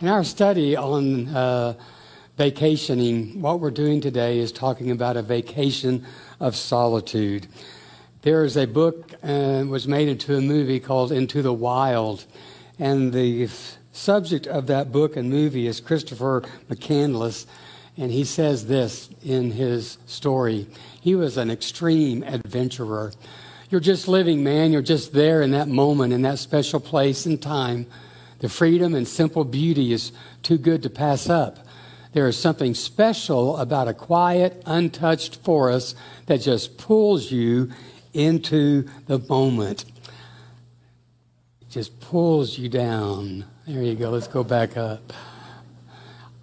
In our study on uh, vacationing, what we're doing today is talking about a vacation of solitude. There is a book uh, was made into a movie called Into the Wild, and the subject of that book and movie is Christopher McCandless, and he says this in his story. He was an extreme adventurer. You're just living, man. You're just there in that moment, in that special place and time. The freedom and simple beauty is too good to pass up. There is something special about a quiet, untouched forest that just pulls you into the moment. It just pulls you down. There you go. Let's go back up.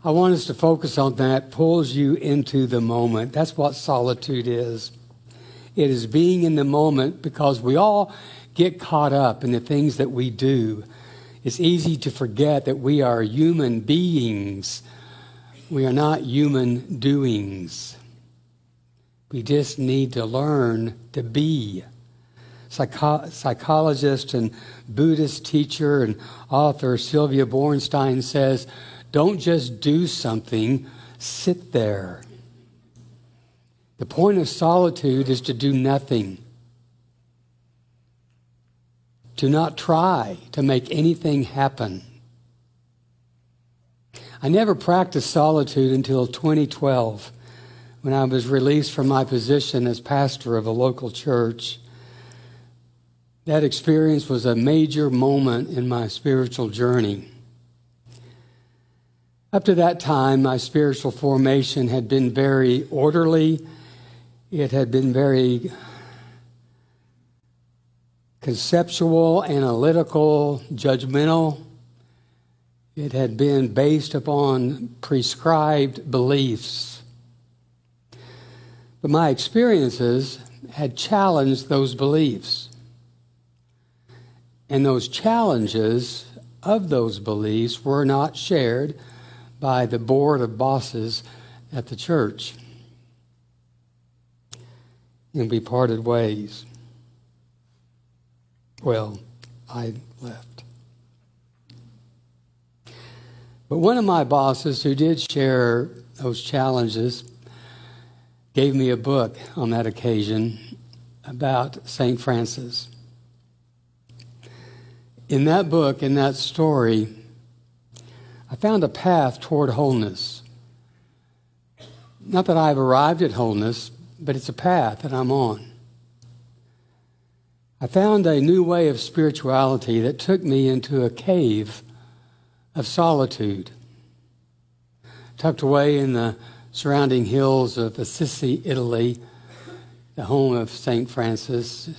I want us to focus on that, pulls you into the moment. That's what solitude is. It is being in the moment because we all get caught up in the things that we do. It's easy to forget that we are human beings. We are not human doings. We just need to learn to be. Psycho- psychologist and Buddhist teacher and author Sylvia Boorstein says, Don't just do something, sit there. The point of solitude is to do nothing, to not try to make anything happen. I never practiced solitude until 2012 when I was released from my position as pastor of a local church. That experience was a major moment in my spiritual journey. Up to that time, my spiritual formation had been very orderly it had been very conceptual, analytical, judgmental. It had been based upon prescribed beliefs. But my experiences had challenged those beliefs. And those challenges of those beliefs were not shared by the board of bosses at the church and we parted ways. Well, I left. But one of my bosses who did share those challenges gave me a book on that occasion about St. Francis. In that book, in that story, I found a path toward wholeness. Not that I've arrived at wholeness, but it's a path that I'm on. I found a new way of spirituality that took me into a cave of solitude. Tucked away in the surrounding hills of Assisi, Italy, the home of St. Francis,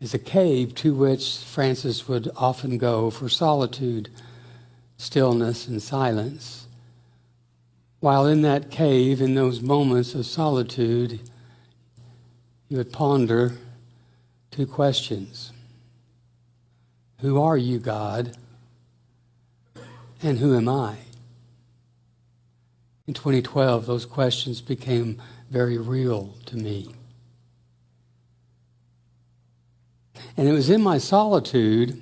is a cave to which Francis would often go for solitude, stillness, and silence. While in that cave, in those moments of solitude, you would ponder two questions Who are you, God? And who am I? In 2012, those questions became very real to me. And it was in my solitude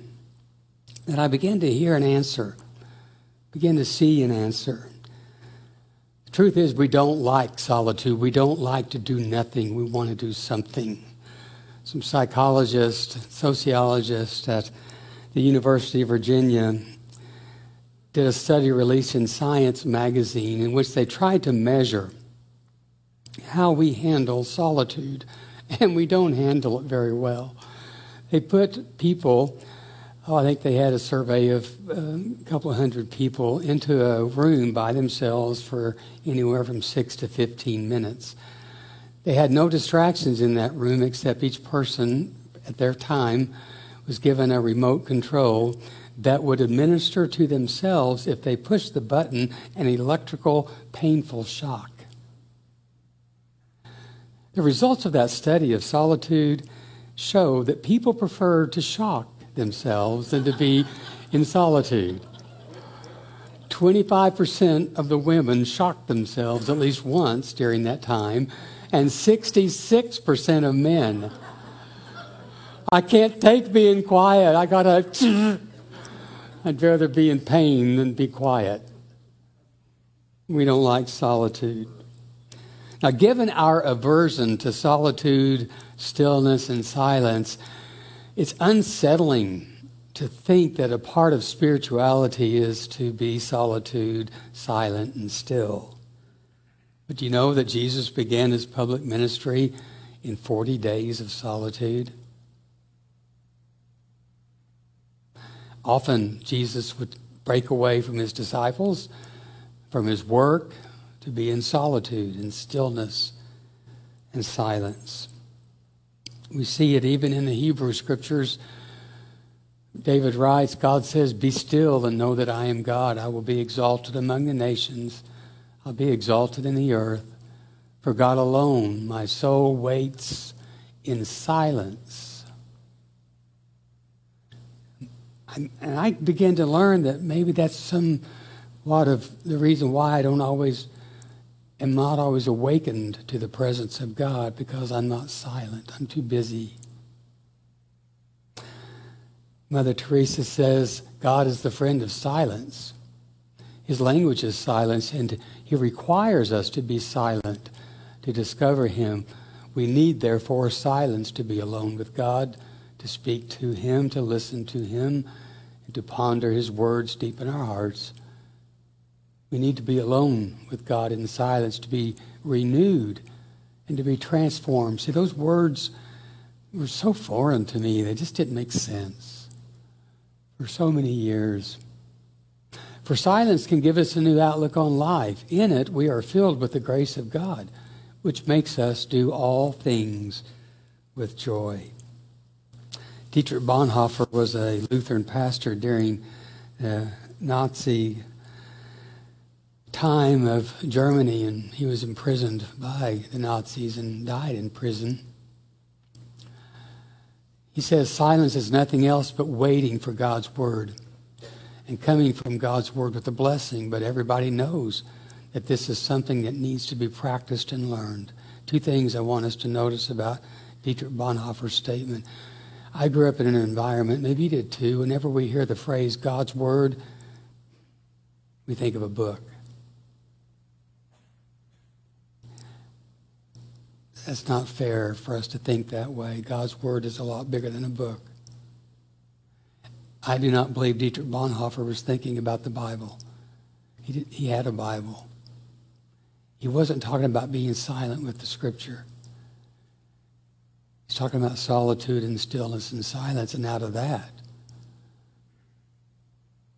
that I began to hear an answer, began to see an answer. The truth is, we don't like solitude. We don't like to do nothing. We want to do something. Some psychologists, sociologists at the University of Virginia did a study released in Science magazine in which they tried to measure how we handle solitude, and we don't handle it very well. They put people oh, I think they had a survey of uh, a couple hundred people into a room by themselves for anywhere from six to 15 minutes. They had no distractions in that room except each person at their time was given a remote control that would administer to themselves if they pushed the button an electrical painful shock. The results of that study of solitude show that people prefer to shock themselves than to be in solitude. 25% of the women shocked themselves at least once during that time, and 66% of men. I can't take being quiet. I gotta. I'd rather be in pain than be quiet. We don't like solitude. Now, given our aversion to solitude, stillness, and silence, it's unsettling to think that a part of spirituality is to be solitude, silent, and still. But do you know that Jesus began his public ministry in 40 days of solitude? Often Jesus would break away from his disciples, from his work, to be in solitude and stillness and silence. We see it even in the Hebrew scriptures. David writes, God says, Be still and know that I am God. I will be exalted among the nations. I'll be exalted in the earth. For God alone, my soul waits in silence. And I began to learn that maybe that's somewhat of the reason why I don't always am not always awakened to the presence of God because I'm not silent. I'm too busy. Mother Teresa says God is the friend of silence. His language is silence, and he requires us to be silent to discover him. We need, therefore, silence to be alone with God, to speak to him, to listen to him, and to ponder his words deep in our hearts. We need to be alone with God in silence, to be renewed and to be transformed. See, those words were so foreign to me, they just didn't make sense for so many years. For silence can give us a new outlook on life. In it, we are filled with the grace of God, which makes us do all things with joy. Dietrich Bonhoeffer was a Lutheran pastor during the Nazi time of Germany, and he was imprisoned by the Nazis and died in prison. He says silence is nothing else but waiting for God's word and coming from God's word with a blessing, but everybody knows that this is something that needs to be practiced and learned. Two things I want us to notice about Dietrich Bonhoeffer's statement. I grew up in an environment, maybe you did too, whenever we hear the phrase God's word, we think of a book. That's not fair for us to think that way. God's Word is a lot bigger than a book. I do not believe Dietrich Bonhoeffer was thinking about the Bible. He, did, he had a Bible. He wasn't talking about being silent with the Scripture. He's talking about solitude and stillness and silence, and out of that,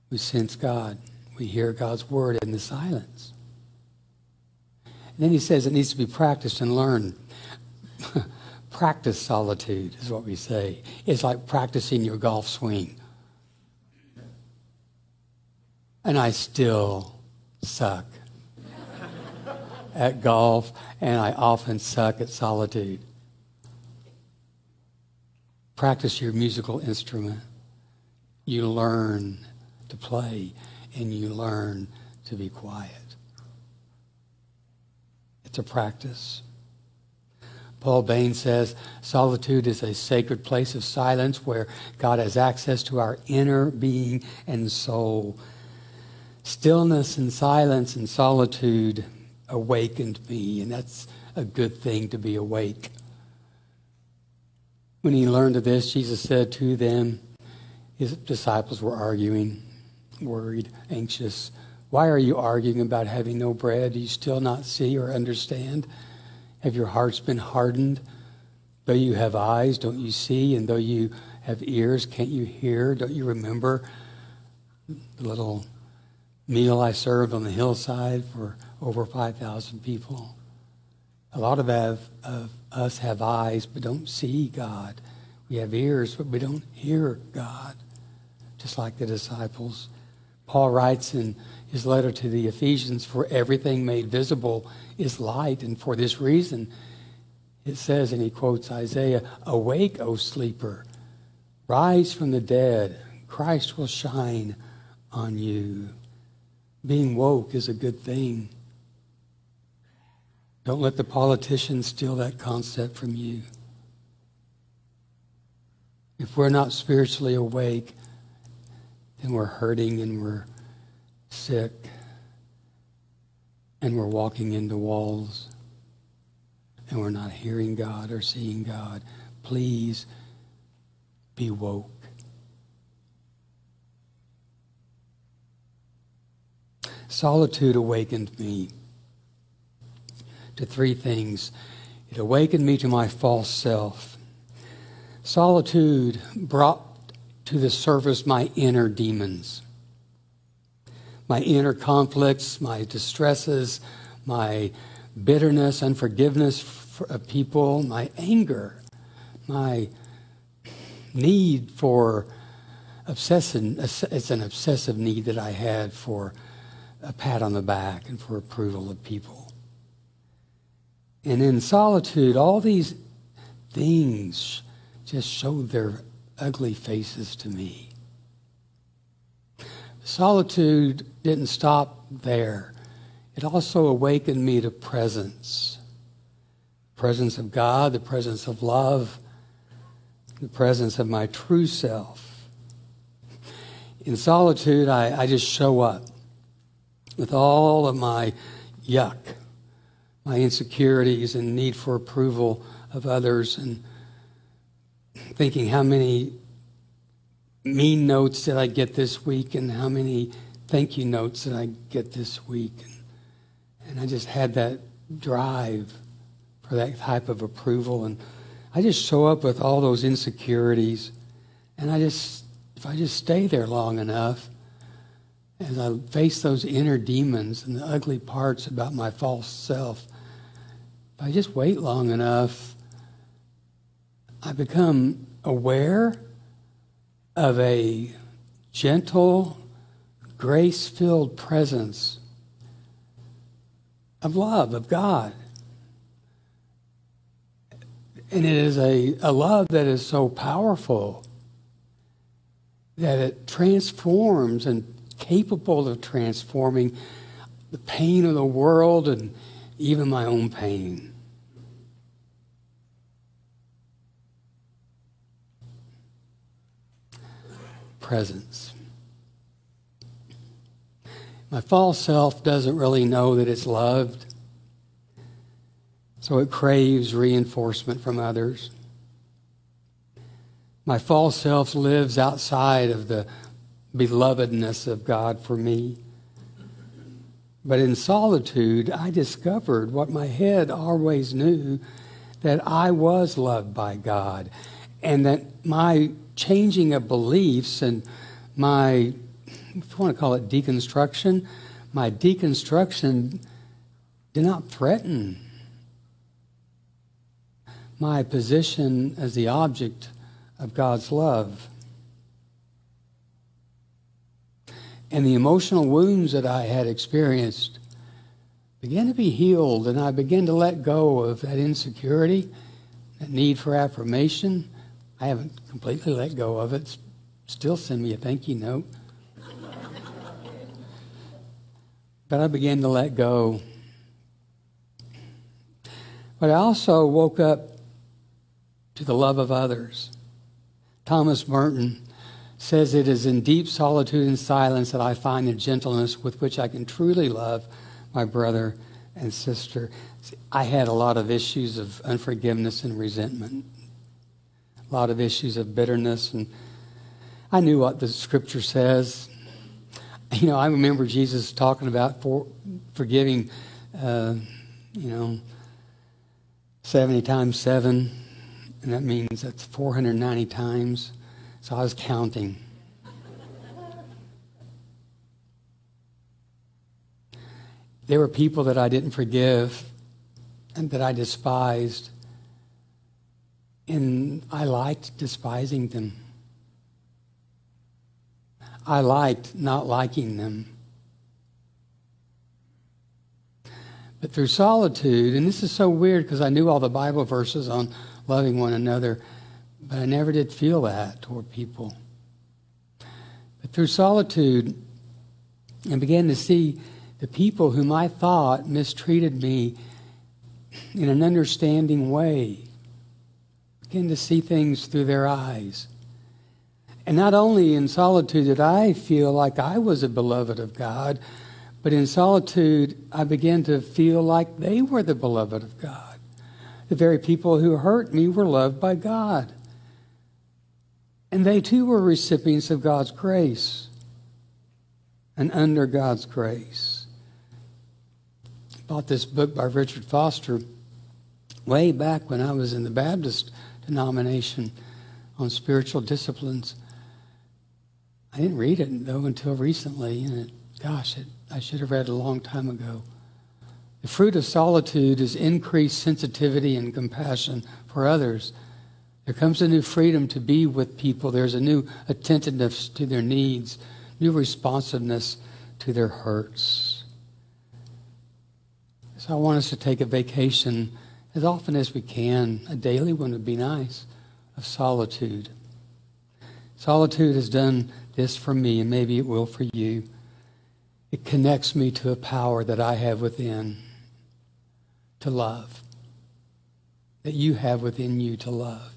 we sense God. We hear God's Word in the silence. And then he says it needs to be practiced and learned. Practice solitude is what we say. It's like practicing your golf swing. And I still suck at golf, and I often suck at solitude. Practice your musical instrument. You learn to play, and you learn to be quiet. It's a practice. Paul Bain says solitude is a sacred place of silence where God has access to our inner being and soul. Stillness and silence and solitude awakened me, and that's a good thing to be awake. When he learned of this, Jesus said to them, his disciples were arguing, worried, anxious. Why are you arguing about having no bread? Do you still not see or understand? Have your hearts been hardened? Though you have eyes, don't you see? And though you have ears, can't you hear? Don't you remember the little meal I served on the hillside for over 5,000 people? A lot of, of us have eyes but don't see God. We have ears but we don't hear God, just like the disciples. Paul writes in his letter to the Ephesians, For everything made visible is light, and for this reason, it says, and he quotes Isaiah, Awake, O sleeper, rise from the dead, Christ will shine on you. Being woke is a good thing. Don't let the politicians steal that concept from you. If we're not spiritually awake, then we're hurting and we're sick and we're walking into walls and we're not hearing God or seeing God. Please be woke. Solitude awakened me to three things. It awakened me to my false self. Solitude brought to the surface my inner demons, my inner conflicts, my distresses, my bitterness, unforgiveness for people, my anger, my need for obsession. It's an obsessive need that I had for a pat on the back and for approval of people. And in solitude, all these things just showed their ugly faces to me. Solitude didn't stop there. It also awakened me to presence. Presence of God, the presence of love, the presence of my true self. In solitude, I, I just show up with all of my yuck, my insecurities and need for approval of others, and thinking how many mean notes did I get this week and how many thank you notes did I get this week. And, and I just had that drive for that type of approval. And I just show up with all those insecurities. And I just, if I just stay there long enough, as I face those inner demons and the ugly parts about my false self, if I just wait long enough, I become aware of a gentle, grace filled presence of love, of God. And it is a, a love that is so powerful that it transforms and capable of transforming the pain of the world and even my own pain. Presence. My false self doesn't really know that it's loved, so it craves reinforcement from others. My false self lives outside of the belovedness of God for me. But in solitude, I discovered what my head always knew that I was loved by God and that my changing of beliefs and my, if you want to call it deconstruction, my deconstruction did not threaten my position as the object of God's love. And the emotional wounds that I had experienced began to be healed, and I began to let go of that insecurity, that need for affirmation. I haven't completely let go of it. Still send me a thank you note. but I began to let go. But I also woke up to the love of others. Thomas Merton says, It is in deep solitude and silence that I find the gentleness with which I can truly love my brother and sister. I had a lot of issues of unforgiveness and resentment, a lot of issues of bitterness, and I knew what the scripture says. You know, I remember Jesus talking about for, forgiving, uh, you know, 70 times 7, and that means that's 490 times. So I was counting. There were people that I didn't forgive and that I despised, and I liked despising them. I liked not liking them. But through solitude, and this is so weird because I knew all the Bible verses on loving one another, but I never did feel that toward people. But through solitude, I began to see the people whom I thought mistreated me in an understanding way. I began to see things through their eyes. And not only in solitude did I feel like I was a beloved of God, but in solitude I began to feel like they were the beloved of God. The very people who hurt me were loved by God. And they too were recipients of God's grace and under God's grace. I bought this book by Richard Foster way back when I was in the Baptist denomination on spiritual disciplines. I didn't read it though until recently, and it, gosh, it, I should have read it a long time ago. The fruit of solitude is increased sensitivity and compassion for others. There comes a new freedom to be with people. There's a new attentiveness to their needs, new responsiveness to their hurts. So I want us to take a vacation as often as we can. A daily one would be nice of solitude. Solitude has done this for me, and maybe it will for you. It connects me to a power that I have within to love, that you have within you to love,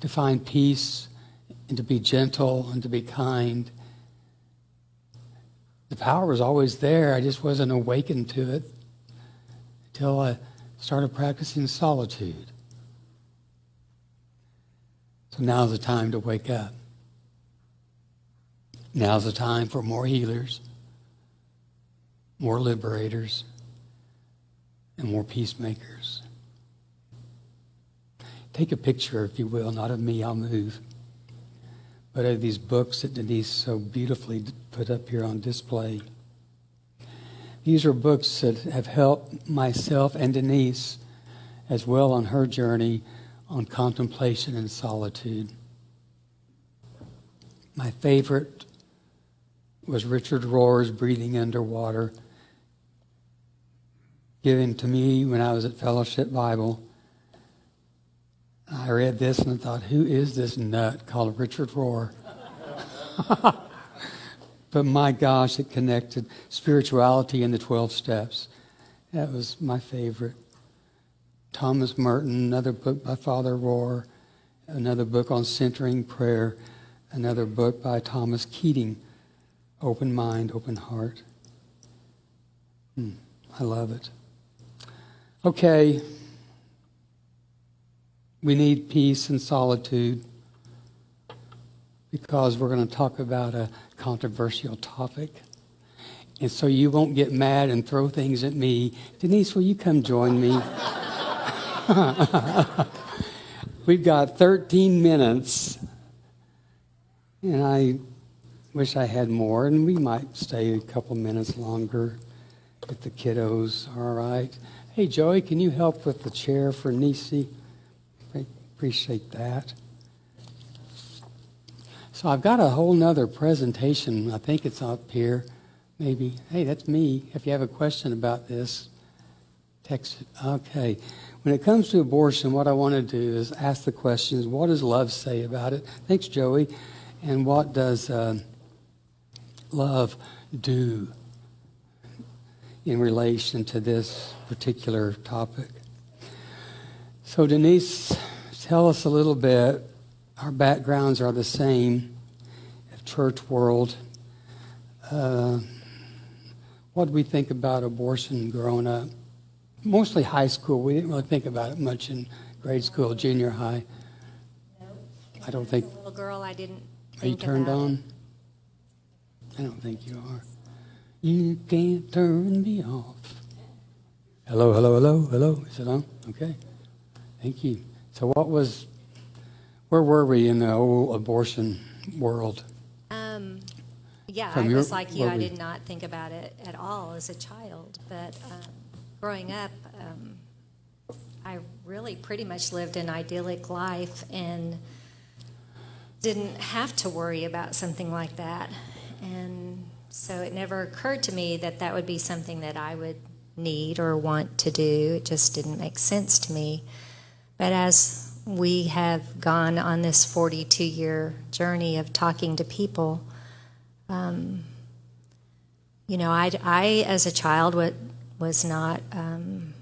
to find peace and to be gentle and to be kind. The power was always there. I just wasn't awakened to it until I started practicing solitude. So now's the time to wake up. Now's the time for more healers, more liberators, and more peacemakers. Take a picture, if you will, not of me, I'll move, but of these books that Denise so beautifully put up here on display. These are books that have helped myself and Denise as well on her journey on contemplation and solitude. My favorite was Richard Rohr's Breathing Underwater given to me when I was at Fellowship Bible. I read this and I thought, who is this nut called Richard Rohr? but my gosh, it connected spirituality and the 12 steps. That was my favorite. Thomas Merton, another book by Father Rohr, another book on centering prayer, another book by Thomas Keating, Open Mind, Open Heart. Hmm, I love it. Okay, we need peace and solitude because we're going to talk about a controversial topic. And so you won't get mad and throw things at me. Denise, will you come join me? We've got 13 minutes, and I wish I had more, and we might stay a couple minutes longer if the kiddos are all right. Hey, Joey, can you help with the chair for Nisi? Appreciate that. So I've got a whole nother presentation. I think it's up here, maybe. Hey, that's me. If you have a question about this, text it. Okay. When it comes to abortion, what I want to do is ask the questions what does love say about it? Thanks, Joey. And what does uh, love do? in relation to this particular topic. So, Denise, tell us a little bit. Our backgrounds are the same, church world. Uh, what did we think about abortion growing up? Mostly high school. We didn't really think about it much in grade school, junior high. No. I don't think. little girl, I didn't. Are you turned on? It. I don't think you are. You can't turn me off. Hello, hello, hello, hello. Is it on? Okay. Thank you. So, what was, where were we in the whole abortion world? Um, yeah, From I your- was like you. I we- did not think about it at all as a child. But um, growing up, um, I really pretty much lived an idyllic life and didn't have to worry about something like that. And so it never occurred to me that that would be something that I would need or want to do. It just didn't make sense to me. But as we have gone on this 42 year journey of talking to people, um, you know, I, I, as a child, wa- was not um,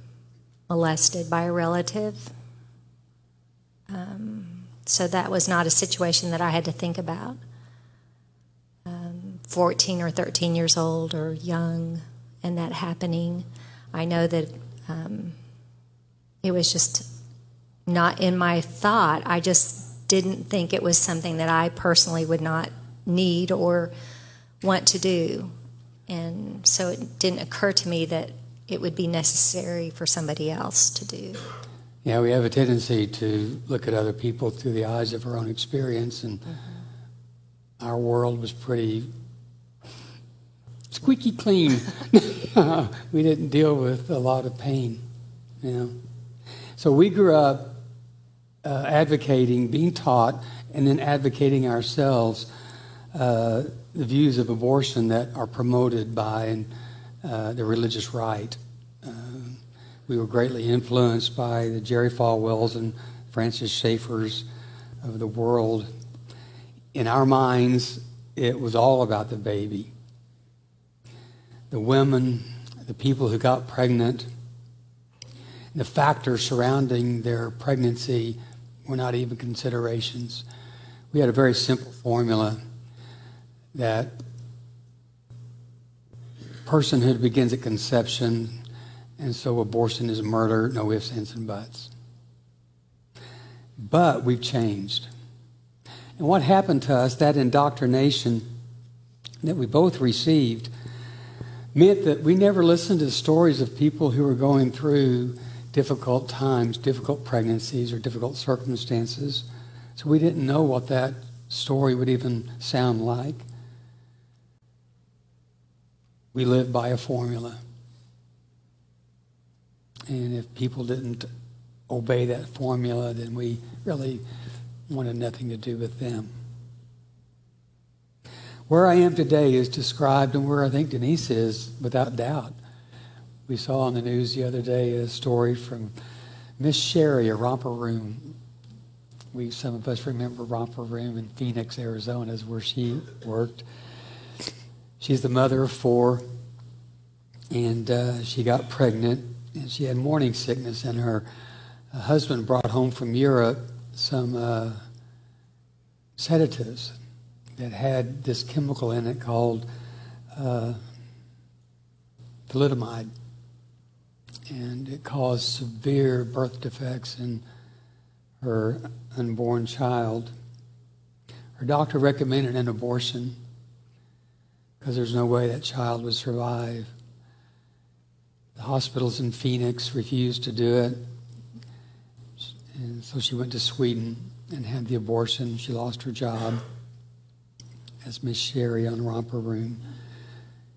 molested by a relative. Um, so that was not a situation that I had to think about. Um, 14 or 13 years old or young, and that happening. I know that um, it was just not in my thought. I just didn't think it was something that I personally would not need or want to do. And so it didn't occur to me that it would be necessary for somebody else to do. Yeah, we have a tendency to look at other people through the eyes of our own experience, and mm-hmm. our world was pretty squeaky clean. we didn't deal with a lot of pain, you know. So we grew up uh, advocating, being taught, and then advocating ourselves uh, the views of abortion that are promoted by uh, the religious right. Uh, we were greatly influenced by the Jerry Falwells and Francis Schaeffer's of the world. In our minds, it was all about the baby. The women, the people who got pregnant, the factors surrounding their pregnancy were not even considerations. We had a very simple formula that personhood begins at conception, and so abortion is murder, no ifs, ands, and buts. But we've changed. And what happened to us, that indoctrination that we both received, meant that we never listened to stories of people who were going through difficult times, difficult pregnancies, or difficult circumstances. So we didn't know what that story would even sound like. We lived by a formula. And if people didn't obey that formula, then we really wanted nothing to do with them. Where I am today is described, and where I think Denise is, without doubt. We saw on the news the other day a story from Miss Sherri, a romper room. We, some of us remember romper room in Phoenix, Arizona, is where she worked. She's the mother of four, and uh, she got pregnant, and she had morning sickness, and her uh, husband brought home from Europe some uh, sedatives that had this chemical in it called uh, thalidomide, and it caused severe birth defects in her unborn child. Her doctor recommended an abortion because there's no way that child would survive. The hospitals in Phoenix refused to do it. And so she went to Sweden and had the abortion. She lost her job as Miss Sherri on Romper Room.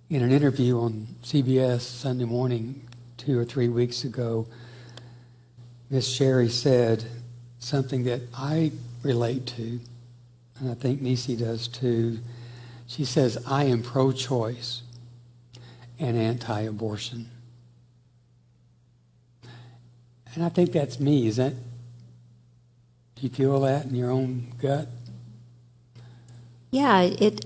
In an interview on CBS Sunday morning, two or three weeks ago, Miss Sherri said something that I relate to, and I think Nisi does too. She says, I am pro choice and anti abortion. And I think that's me. Is that, do you feel that in your own gut? Yeah, it.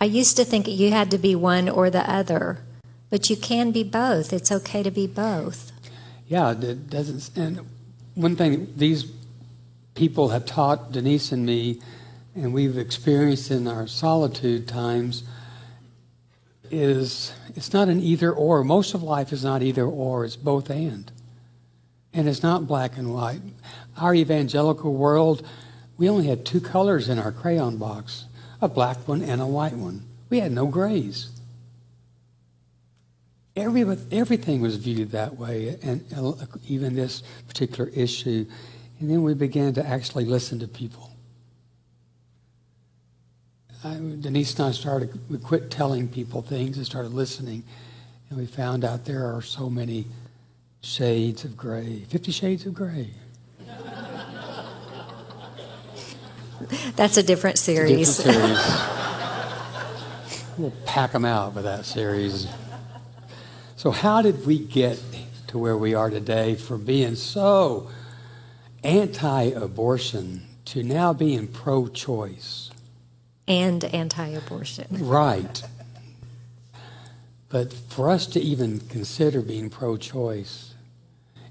I used to think you had to be one or the other, but you can be both. It's okay to be both. Yeah, it doesn't. And one thing these people have taught Denise and me, and we've experienced in our solitude times, is it's not an either or. Most of life is not either or. It's both and. And it's not black and white. Our evangelical world, we only had two colors in our crayon box a black one and a white one. We had no grays. Every, everything was viewed that way, and uh, even this particular issue. And then we began to actually listen to people. I, Denise and I started, we quit telling people things and started listening. And we found out there are so many shades of gray, 50 shades of gray. That's a different series. A different series. we'll pack them out with that series. So, how did we get to where we are today from being so anti abortion to now being pro choice? And anti abortion. Right. But for us to even consider being pro choice,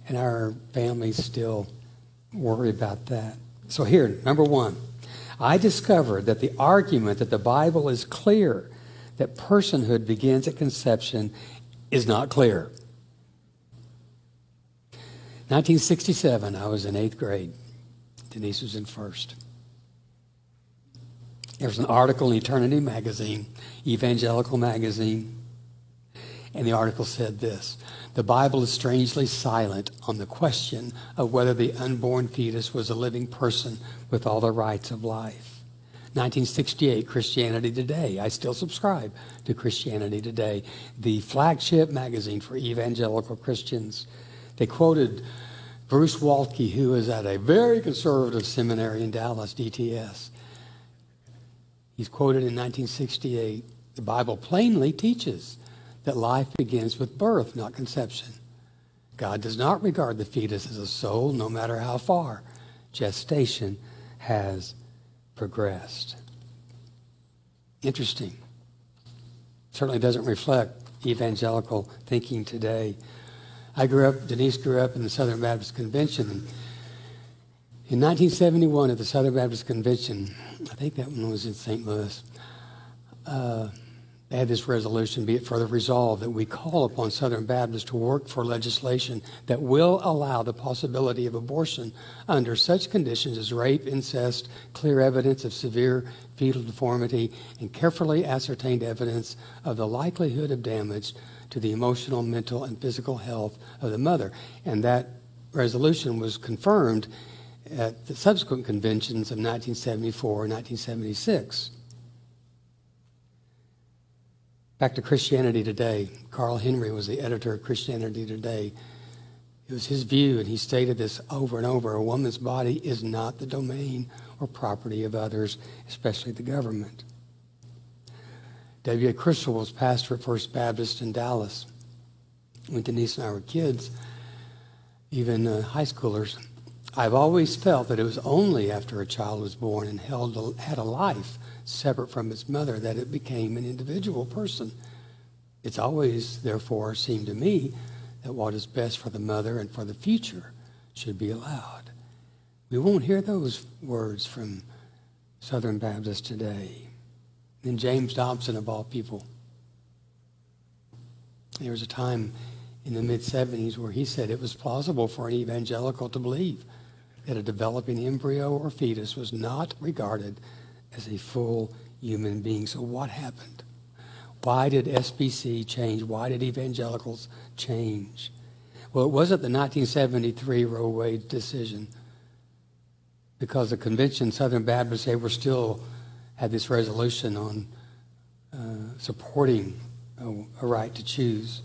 and our families still worry about that. So, here, number one, I discovered that the argument that the Bible is clear that personhood begins at conception is not clear. 1967, I was in eighth grade. Denise was in first. There was an article in Eternity Magazine, Evangelical Magazine, and the article said this The Bible is strangely silent on the question of whether the unborn fetus was a living person with all the rights of life. 1968, Christianity Today. I still subscribe to Christianity Today, the flagship magazine for evangelical Christians. They quoted Bruce Waltke, who is at a very conservative seminary in Dallas, DTS. He's quoted in 1968 The Bible plainly teaches that life begins with birth, not conception. God does not regard the fetus as a soul, no matter how far gestation has progressed. Interesting. Certainly doesn't reflect evangelical thinking today. I grew up, Denise grew up in the Southern Baptist Convention. In 1971, at the Southern Baptist Convention, I think that one was in St. Louis, uh, they had this resolution, be it further resolved, that we call upon Southern Baptists to work for legislation that will allow the possibility of abortion under such conditions as rape, incest, clear evidence of severe fetal deformity, and carefully ascertained evidence of the likelihood of damage to the emotional, mental, and physical health of the mother. And that resolution was confirmed at the subsequent conventions of 1974 and 1976. Back to Christianity Today. Carl Henry was the editor of Christianity Today. It was his view, and he stated this over and over a woman's body is not the domain or property of others, especially the government. W.A. Criswell was pastor at First Baptist in Dallas. When Denise and I were kids, even uh, high schoolers, I've always felt that it was only after a child was born and held, had a life separate from its mother that it became an individual person. It's always, therefore, seemed to me that what is best for the mother and for the future should be allowed. We won't hear those words from Southern Baptists today. And James Dobson, of all people, there was a time in the mid 70s where he said it was plausible for an evangelical to believe that a developing embryo or fetus was not regarded as a full human being. So, what happened? Why did SBC change? Why did evangelicals change? Well, it wasn't the 1973 Roe Wade decision because the convention, Southern Baptists, they were still had this resolution on uh, supporting a, a, right to choose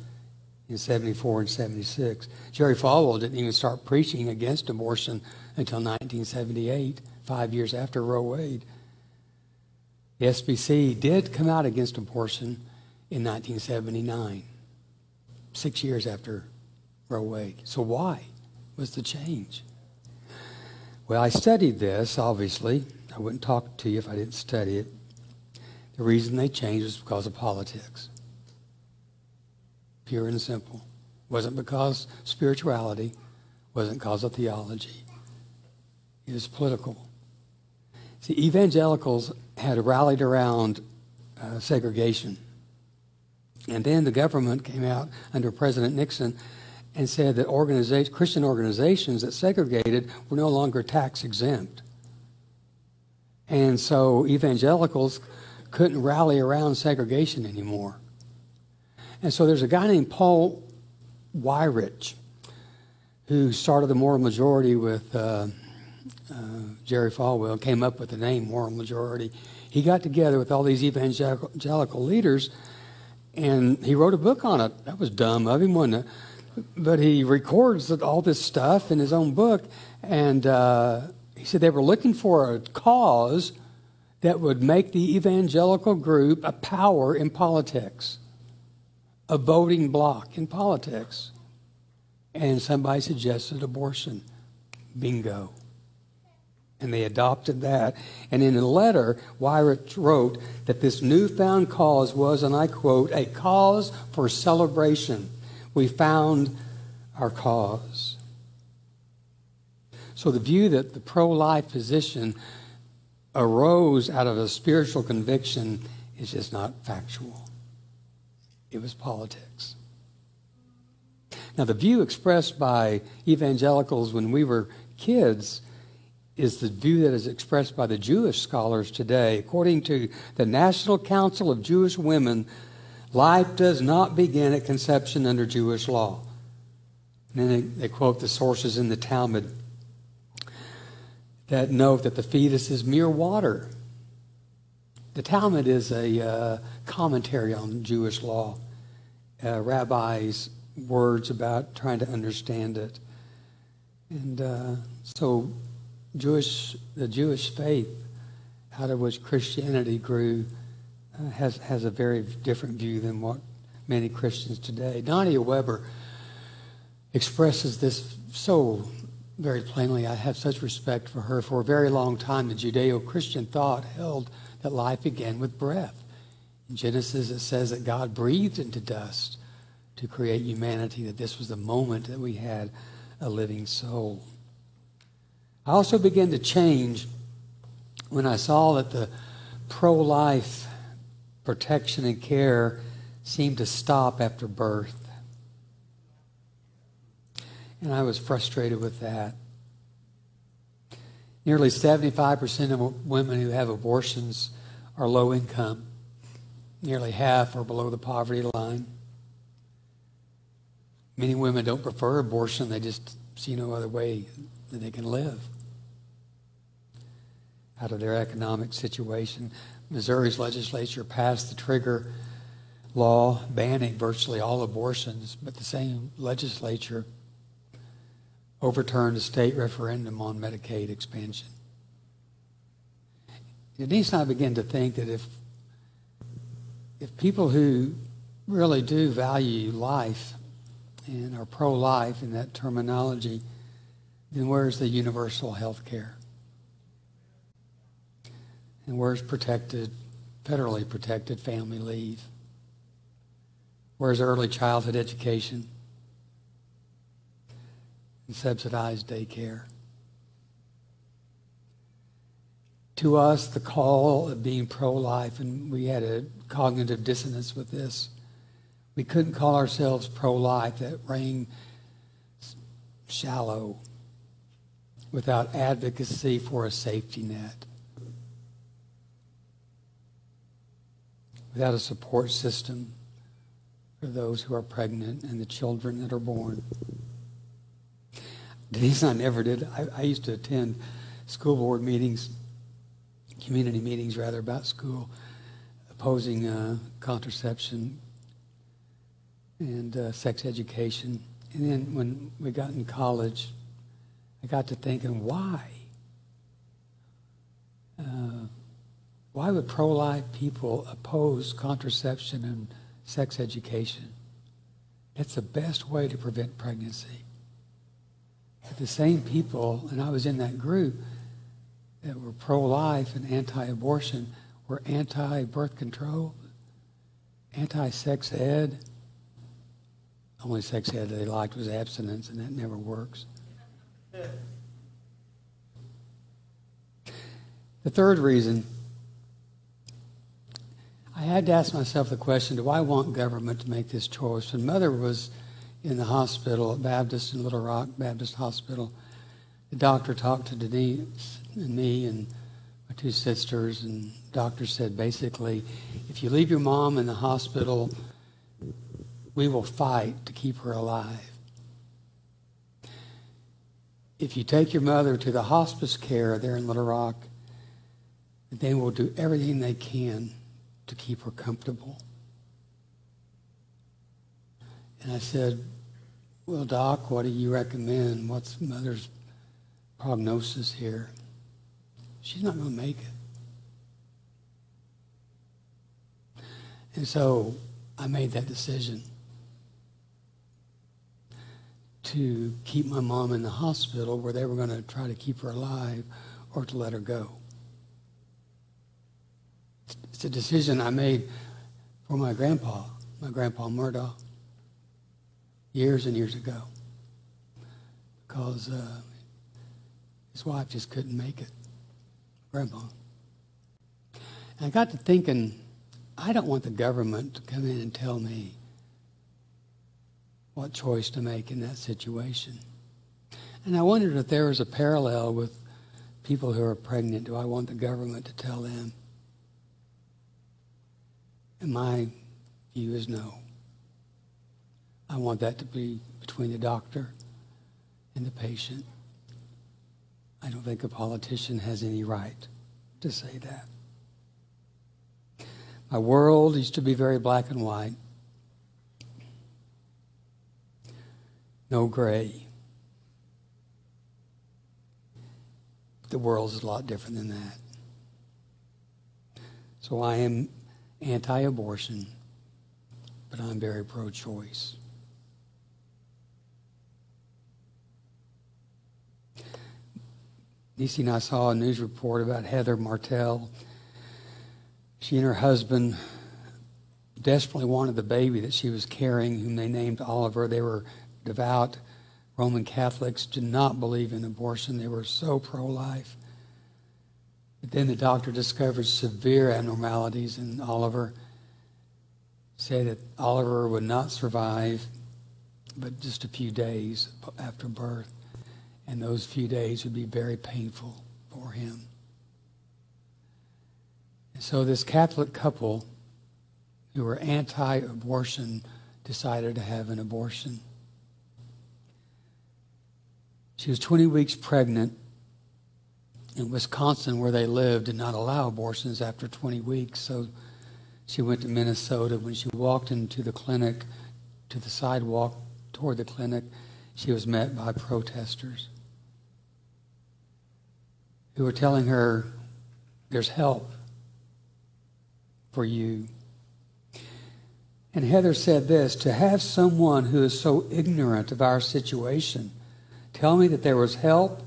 in 74 and 76. Jerry Falwell didn't even start preaching against abortion until 1978, five years after Roe Wade. The SBC did come out against abortion in 1979, six years after Roe Wade. So why was the change? Well, I studied this, obviously. I wouldn't talk to you if I didn't study it. The reason they changed was because of politics. Pure and simple. Wasn't because spirituality, wasn't because of theology. It was political. See, evangelicals had rallied around uh, segregation. And then the government came out under President Nixon and said that organiza- Christian organizations that segregated were no longer tax exempt. And so evangelicals couldn't rally around segregation anymore. And so there's a guy named Paul Weyrich who started the moral majority with uh, uh, Jerry Falwell came up with the name Moral Majority. He got together with all these evangelical leaders and he wrote a book on it. That was dumb of him, wasn't it? But he records all this stuff in his own book, and uh, he said they were looking for a cause that would make the evangelical group a power in politics, a voting bloc in politics. And somebody suggested abortion. Bingo and they adopted that. And in a letter, Weyrich wrote that this newfound cause was, and I quote, a cause for celebration. We found our cause. So the view that the pro life position arose out of a spiritual conviction is just not factual. It was politics. Now, the view expressed by evangelicals when we were kids is the view that is expressed by the Jewish scholars today. According to the National Council of Jewish Women, life does not begin at conception under Jewish law. And then they, they quote the sources in the Talmud that note that the fetus is mere water. The Talmud is a uh, commentary on Jewish law, uh, rabbis' words about trying to understand it. And uh, so, Jewish, the Jewish faith, out of which Christianity grew, uh, has, has a very different view than what many Christians today. Nadia Weber expresses this so very plainly. I have such respect for her. For a very long time, the Judeo Christian thought held that life began with breath. In Genesis, it says that God breathed into dust to create humanity, that this was the moment that we had a living soul. I also began to change when I saw that the pro life protection and care seemed to stop after birth. And I was frustrated with that. Nearly 75% of women who have abortions are low income. Nearly half are below the poverty line. Many women don't prefer abortion, they just see no other way that they can live out of their economic situation. Missouri's legislature passed the trigger law banning virtually all abortions, but the same legislature overturned a state referendum on Medicaid expansion. Denise and I begin to think that if if people who really do value life and are pro-life in that terminology, then where's the universal health care? And where's protected, federally protected family leave? Where's early childhood education? and subsidized daycare. To us, the call of being pro life, and we had a cognitive dissonance with this, we couldn't call ourselves pro life. That rang shallow without advocacy for a safety net, without a support system for those who are pregnant and the children that are born. And I never did. I, I used to attend school board meetings, community meetings rather, about school, opposing uh, contraception and uh, sex education. And then when we got in college, I got to thinking, why? Uh, why would pro-life people oppose contraception and sex education? It's the best way to prevent pregnancy But the same people, and I was in that group that were pro-life and anti-abortion, were anti-birth control, anti-sex ed. The only sex ed they liked was abstinence, and that never works. The third reason, I had to ask myself the question, do I want government to make this choice? When mother was in the hospital at Baptist in Little Rock Baptist Hospital. The doctor talked to Denise and me and my two sisters, and the doctor said basically, if you leave your mom in the hospital, we will fight to keep her alive. If you take your mother to the hospice care there in Little Rock, they will do everything they can to keep her comfortable. And I said, Well, Doc, what do you recommend? What's mother's prognosis here? She's not going to make it. And so I made that decision to keep my mom in the hospital where they were going to try to keep her alive or to let her go. It's a decision I made for my grandpa, my grandpa Murdoch years and years ago because uh, His wife just couldn't make it. grandpa. And I got to thinking, I don't want the government to come in and tell me what choice to make in that situation. And I wondered if there was a parallel with people who are pregnant. Do I want the government to tell them? And my view is no. I want that to be between the doctor and the patient. I don't think a politician has any right to say that. My world used to be very black and white, no gray. The world is a lot different than that. So I am anti abortion, but I'm very pro choice. Nisi and I saw a news report about Heather Martell. She and her husband desperately wanted the baby that she was carrying, whom they named Oliver. They were devout Roman Catholics, did not believe in abortion. They were so pro life. But then the doctor discovered severe abnormalities in Oliver. Said that Oliver would not survive but just a few days after birth and those few days would be very painful for him. And so this Catholic couple who were anti-abortion decided to have an abortion. She was 20 weeks pregnant in Wisconsin, where they lived, did not allow abortions after 20 weeks. So she went to Minnesota. When she walked into the clinic, to the sidewalk toward the clinic, she was met by protesters who were telling her, There's help for you. And Heather said this to have someone who is so ignorant of our situation tell me that there was help.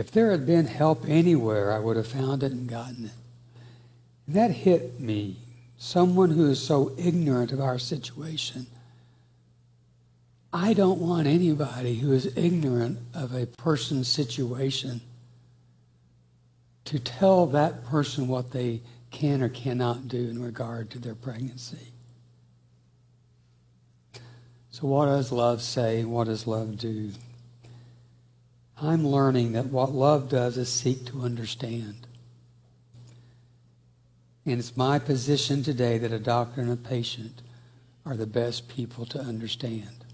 If there had been help anywhere, I would have found it and gotten it. And that hit me. Someone who is so ignorant of our situation. I don't want anybody who is ignorant of a person's situation to tell that person what they can or cannot do in regard to their pregnancy. So, what does love say? What does love do? I'm learning that what love does is seek to understand. And it's my position today that a doctor and a patient are the best people to understand,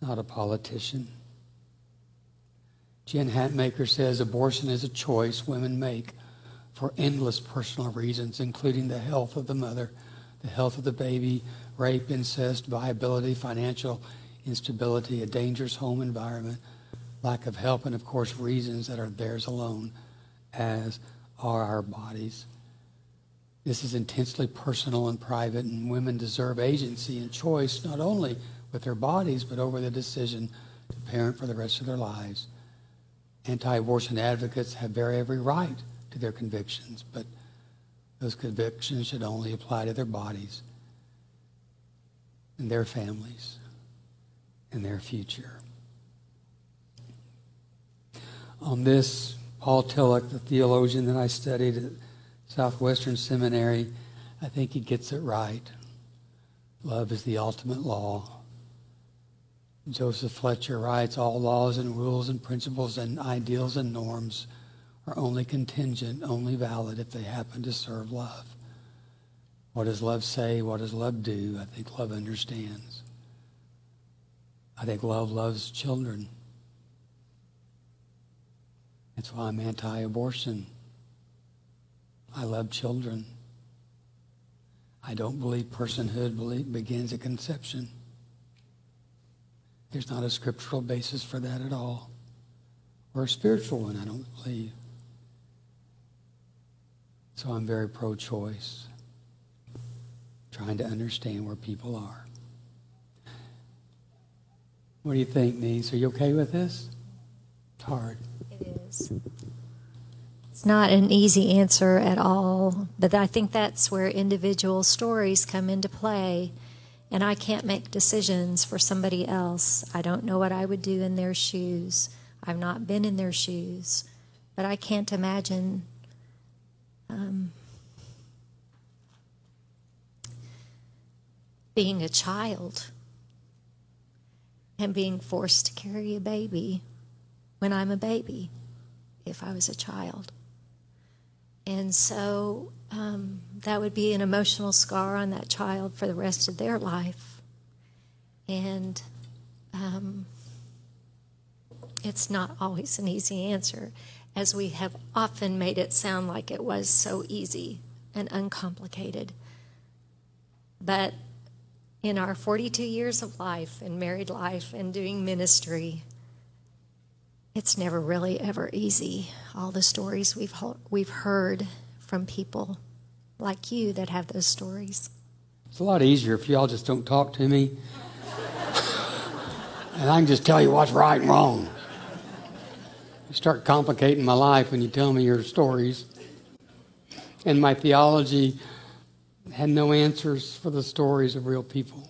not a politician. Jen Hatmaker says abortion is a choice women make for endless personal reasons, including the health of the mother, the health of the baby, rape, incest, viability, financial instability, a dangerous home environment, lack of help, and of course, reasons that are theirs alone, as are our bodies. This is intensely personal and private, and women deserve agency and choice not only with their bodies, but over the decision to parent for the rest of their lives anti-abortion advocates have very every right to their convictions, but those convictions should only apply to their bodies and their families and their future. On this, Paul Tillich, the theologian that I studied at Southwestern Seminary, I think he gets it right. Love is the ultimate law. Joseph Fletcher writes, all laws and rules and principles and ideals and norms are only contingent, only valid if they happen to serve love. What does love say? What does love do? I think love understands. I think love loves children. That's why I'm anti-abortion. I love children. I don't believe personhood begins at conception. There's not a scriptural basis for that at all. Or a spiritual one, I don't believe. So I'm very pro choice, trying to understand where people are. What do you think, Niece? Are you okay with this? It's hard. It is. It's not an easy answer at all, but I think that's where individual stories come into play and I can't make decisions for somebody else. I don't know what I would do in their shoes. I've not been in their shoes, but I can't imagine um, being a child and being forced to carry a baby when I'm a baby, if I was a child. And so um, that would be an emotional scar on that child for the rest of their life. And um, it's not always an easy answer, as we have often made it sound like it was so easy and uncomplicated. But in our 42 years of life and married life and doing ministry, it's never really ever easy. All the stories we've we've heard from people like you that have those stories. It's a lot easier if y'all just don't talk to me. and I can just tell you what's right and wrong. You start complicating my life when you tell me your stories. And my theology had no answers for the stories of real people.